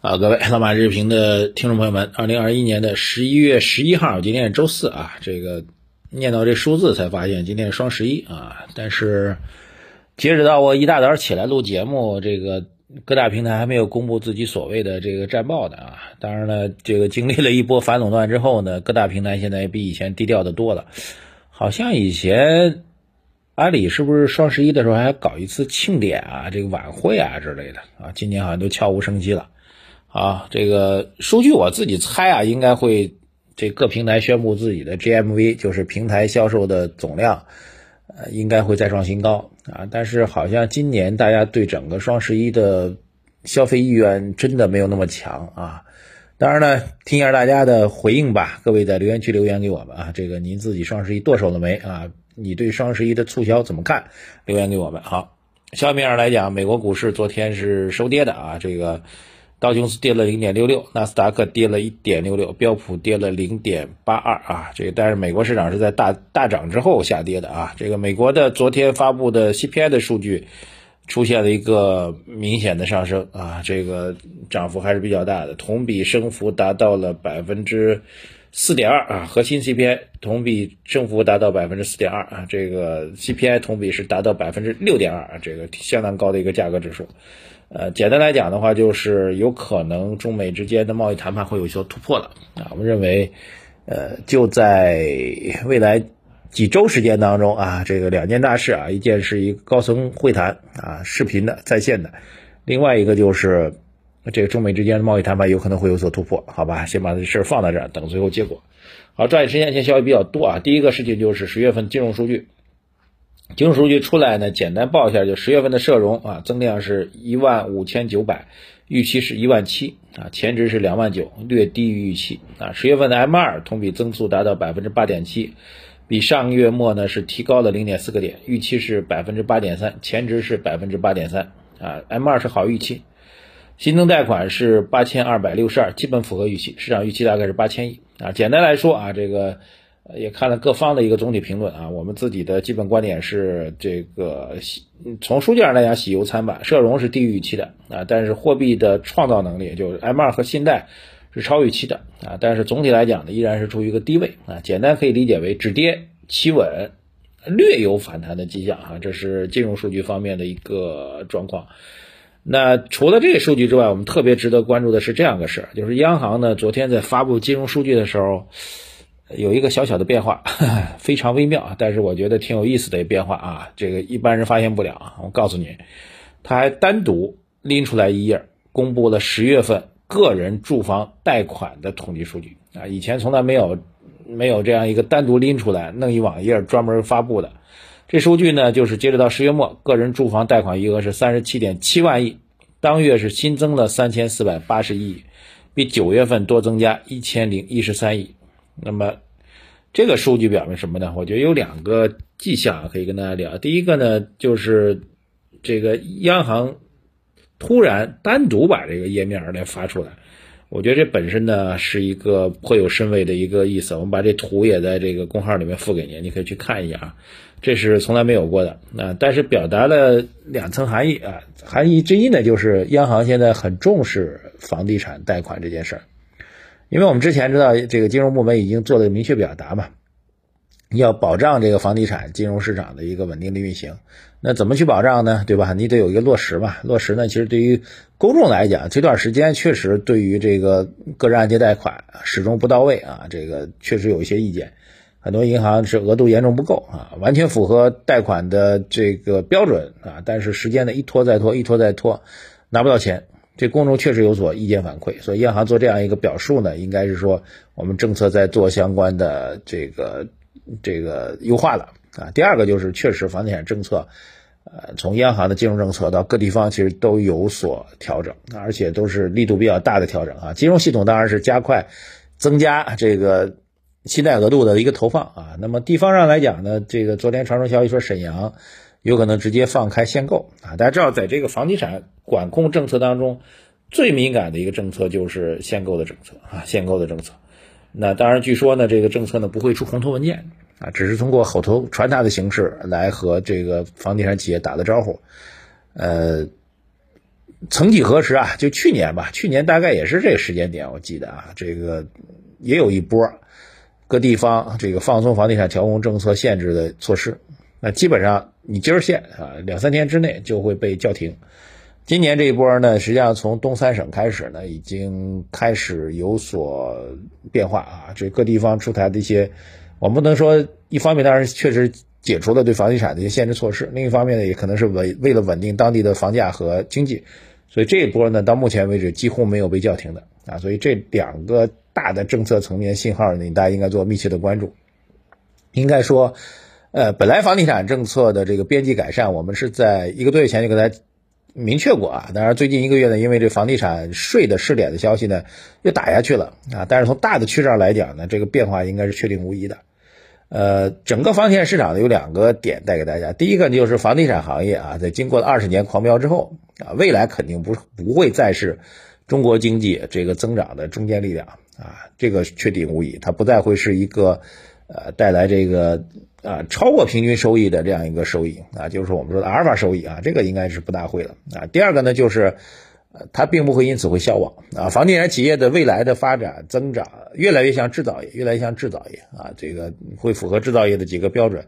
啊，各位老马日评的听众朋友们，二零二一年的十一月十一号，今天是周四啊。这个念到这数字才发现今天是双十一啊。但是截止到我一大早起来录节目，这个各大平台还没有公布自己所谓的这个战报的啊。当然了，这个经历了一波反垄断之后呢，各大平台现在比以前低调的多了。好像以前阿里是不是双十一的时候还搞一次庆典啊，这个晚会啊之类的啊？今年好像都悄无声息了。啊，这个数据我自己猜啊，应该会这各平台宣布自己的 GMV，就是平台销售的总量，呃，应该会再创新高啊。但是好像今年大家对整个双十一的消费意愿真的没有那么强啊。当然呢，听一下大家的回应吧，各位在留言区留言给我们啊。这个您自己双十一剁手了没啊？你对双十一的促销怎么看？留言给我们。好，消息面来讲，美国股市昨天是收跌的啊，这个。道琼斯跌了零点六六，纳斯达克跌了一点六六，标普跌了零点八二啊。这个但是美国市场是在大大涨之后下跌的啊。这个美国的昨天发布的 CPI 的数据出现了一个明显的上升啊，这个涨幅还是比较大的，同比升幅达到了百分之四点二啊。核心 CPI 同比升幅达到百分之四点二啊，这个 CPI 同比是达到百分之六点二啊，这个相当高的一个价格指数。呃，简单来讲的话，就是有可能中美之间的贸易谈判会有所突破了啊。我们认为，呃，就在未来几周时间当中啊，这个两件大事啊，一件是一个高层会谈啊，视频的在线的，另外一个就是这个中美之间的贸易谈判有可能会有所突破，好吧？先把这事儿放在这儿，等最后结果。好，抓紧时间，现在消息比较多啊。第一个事情就是十月份金融数据。金融数据出来呢，简单报一下，就十月份的社融啊，增量是一万五千九百，预期是一万七啊，前值是两万九，略低于预期啊。十月份的 M 二同比增速达到百分之八点七，比上个月末呢是提高了零点四个点，预期是百分之八点三，前值是百分之八点三啊。M 二是好预期，新增贷款是八千二百六十二，基本符合预期，市场预期大概是八千亿啊。简单来说啊，这个。也看了各方的一个总体评论啊，我们自己的基本观点是这个，从数据上来讲喜忧参半，社融是低于预期的啊，但是货币的创造能力，就是 M2 和信贷是超预期的啊，但是总体来讲呢，依然是处于一个低位啊，简单可以理解为止跌企稳，略有反弹的迹象啊，这是金融数据方面的一个状况。那除了这个数据之外，我们特别值得关注的是这样个事儿，就是央行呢昨天在发布金融数据的时候。有一个小小的变化，非常微妙，但是我觉得挺有意思的一变化啊，这个一般人发现不了。我告诉你，他还单独拎出来一页，公布了十月份个人住房贷款的统计数据啊，以前从来没有没有这样一个单独拎出来弄一网页专门发布的。这数据呢，就是截止到十月末，个人住房贷款余额是三十七点七万亿，当月是新增了三千四百八十亿，比九月份多增加一千零一十三亿。那么，这个数据表明什么呢？我觉得有两个迹象可以跟大家聊。第一个呢，就是这个央行突然单独把这个页面来发出来，我觉得这本身呢是一个颇有深味的一个意思。我们把这图也在这个公号里面附给您，你可以去看一下啊。这是从来没有过的啊，但是表达了两层含义啊。含义之一呢，就是央行现在很重视房地产贷款这件事儿。因为我们之前知道，这个金融部门已经做了明确表达嘛，要保障这个房地产金融市场的一个稳定的运行。那怎么去保障呢？对吧？你得有一个落实嘛。落实呢，其实对于公众来讲，这段时间确实对于这个个人按揭贷款始终不到位啊，这个确实有一些意见。很多银行是额度严重不够啊，完全符合贷款的这个标准啊，但是时间呢一拖再拖，一拖再拖，拿不到钱。这公众确实有所意见反馈，所以央行做这样一个表述呢，应该是说我们政策在做相关的这个这个优化了啊。第二个就是确实房地产政策，呃，从央行的金融政策到各地方其实都有所调整，而且都是力度比较大的调整啊。金融系统当然是加快增加这个信贷额度的一个投放啊。那么地方上来讲呢，这个昨天传出消息说沈阳。有可能直接放开限购啊！大家知道，在这个房地产管控政策当中，最敏感的一个政策就是限购的政策啊，限购的政策。那当然，据说呢，这个政策呢不会出红头文件啊，只是通过口头传达的形式来和这个房地产企业打个招呼。呃，曾几何时啊，就去年吧，去年大概也是这个时间点，我记得啊，这个也有一波各地方这个放松房地产调控政策限制的措施，那基本上你今儿限啊，两三天之内就会被叫停。今年这一波呢，实际上从东三省开始呢，已经开始有所变化啊。这各地方出台的一些，我们不能说一方面当然确实解除了对房地产的一些限制措施，另一方面呢，也可能是为为了稳定当地的房价和经济。所以这一波呢，到目前为止几乎没有被叫停的啊。所以这两个大的政策层面信号呢，大家应该做密切的关注。应该说，呃，本来房地产政策的这个边际改善，我们是在一个多月前就给大家。明确过啊，当然最近一个月呢，因为这房地产税的试点的消息呢，又打下去了啊。但是从大的趋势上来讲呢，这个变化应该是确定无疑的。呃，整个房地产市场呢有两个点带给大家，第一个就是房地产行业啊，在经过了二十年狂飙之后啊，未来肯定不不会再是中国经济这个增长的中坚力量啊，这个确定无疑，它不再会是一个呃带来这个。啊，超过平均收益的这样一个收益啊，就是我们说的阿尔法收益啊，这个应该是不大会了啊。第二个呢，就是，它并不会因此会消亡啊。房地产企业的未来的发展增长越来越像制造业，越来越像制造业啊，这个会符合制造业的几个标准，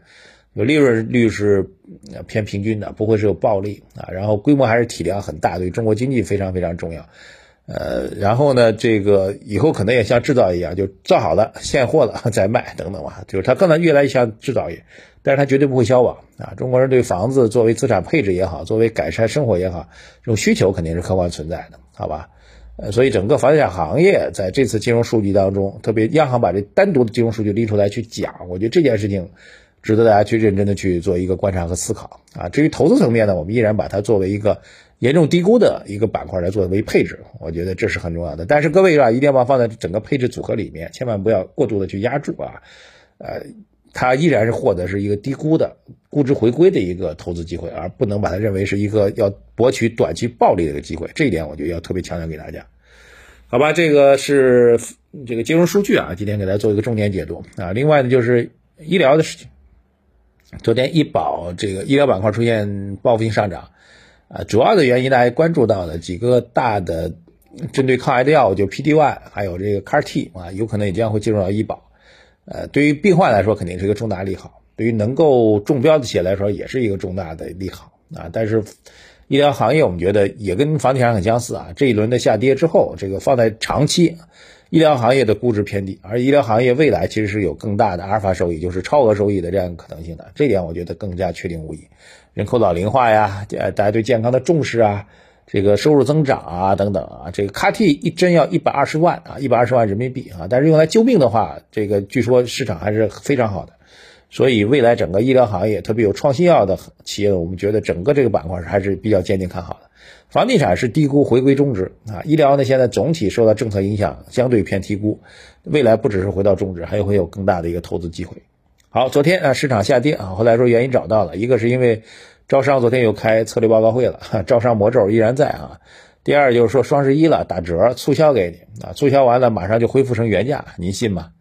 有利润率是偏平均的，不会是有暴利啊，然后规模还是体量很大，对中国经济非常非常重要。呃，然后呢，这个以后可能也像制造一样，就造好了现货了再卖等等吧，就是它可能越来越像制造业，但是它绝对不会消亡啊。中国人对房子作为资产配置也好，作为改善生活也好，这种需求肯定是客观存在的，好吧？呃，所以整个房地产行业在这次金融数据当中，特别央行把这单独的金融数据拎出来去讲，我觉得这件事情值得大家去认真的去做一个观察和思考啊。至于投资层面呢，我们依然把它作为一个。严重低估的一个板块来作为配置，我觉得这是很重要的。但是各位啊，一定要把放在整个配置组合里面，千万不要过度的去压住啊。呃，它依然是获得是一个低估的估值回归的一个投资机会，而不能把它认为是一个要博取短期暴利的一个机会。这一点我就要特别强调给大家。好吧，这个是这个金融数据啊，今天给大家做一个重点解读啊。另外呢，就是医疗的事情。昨天医保这个医疗板块出现报复性上涨。啊，主要的原因大家关注到的几个大的针对抗癌的药物，就 P D one，还有这个 CAR-T 啊，有可能也将会进入到医保。呃，对于病患来说肯定是一个重大利好，对于能够中标的企业来说也是一个重大的利好啊。但是医疗行业我们觉得也跟房地产很相似啊，这一轮的下跌之后，这个放在长期，医疗行业的估值偏低，而医疗行业未来其实是有更大的阿尔法收益，就是超额收益的这样可能性的，这点我觉得更加确定无疑。人口老龄化呀，大家对健康的重视啊，这个收入增长啊，等等啊，这个 CAR-T 一针要一百二十万啊，一百二十万人民币啊，但是用来救命的话，这个据说市场还是非常好的，所以未来整个医疗行业，特别有创新药的企业，我们觉得整个这个板块还是比较坚定看好的。房地产是低估回归中值啊，医疗呢现在总体受到政策影响，相对偏低估，未来不只是回到中值，还会有更大的一个投资机会。好，昨天啊市场下跌啊，后来说原因找到了，一个是因为招商昨天又开策略报告会了，招商魔咒依然在啊。第二就是说双十一了，打折促销给你啊，促销完了马上就恢复成原价，您信吗？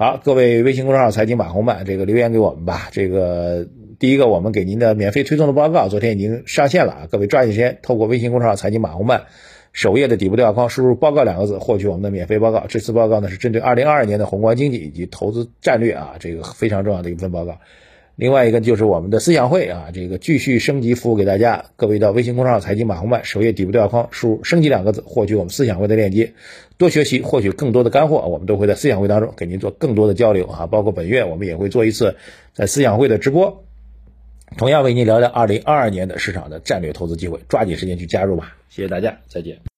好，各位微信公众号财经马红漫这个留言给我们吧。这个第一个我们给您的免费推送的报告昨天已经上线了啊，各位抓紧时间透过微信公众号财经马红漫。首页的底部对话框输入“报告”两个字，获取我们的免费报告。这次报告呢是针对二零二二年的宏观经济以及投资战略啊，这个非常重要的一份报告。另外一个就是我们的思想会啊，这个继续升级服务给大家。各位到微信公众号“财经马红漫”首页底部对话框输入“升级”两个字，获取我们思想会的链接，多学习，获取更多的干货。我们都会在思想会当中给您做更多的交流啊，包括本月我们也会做一次在思想会的直播，同样为您聊聊二零二二年的市场的战略投资机会。抓紧时间去加入吧，谢谢大家，再见。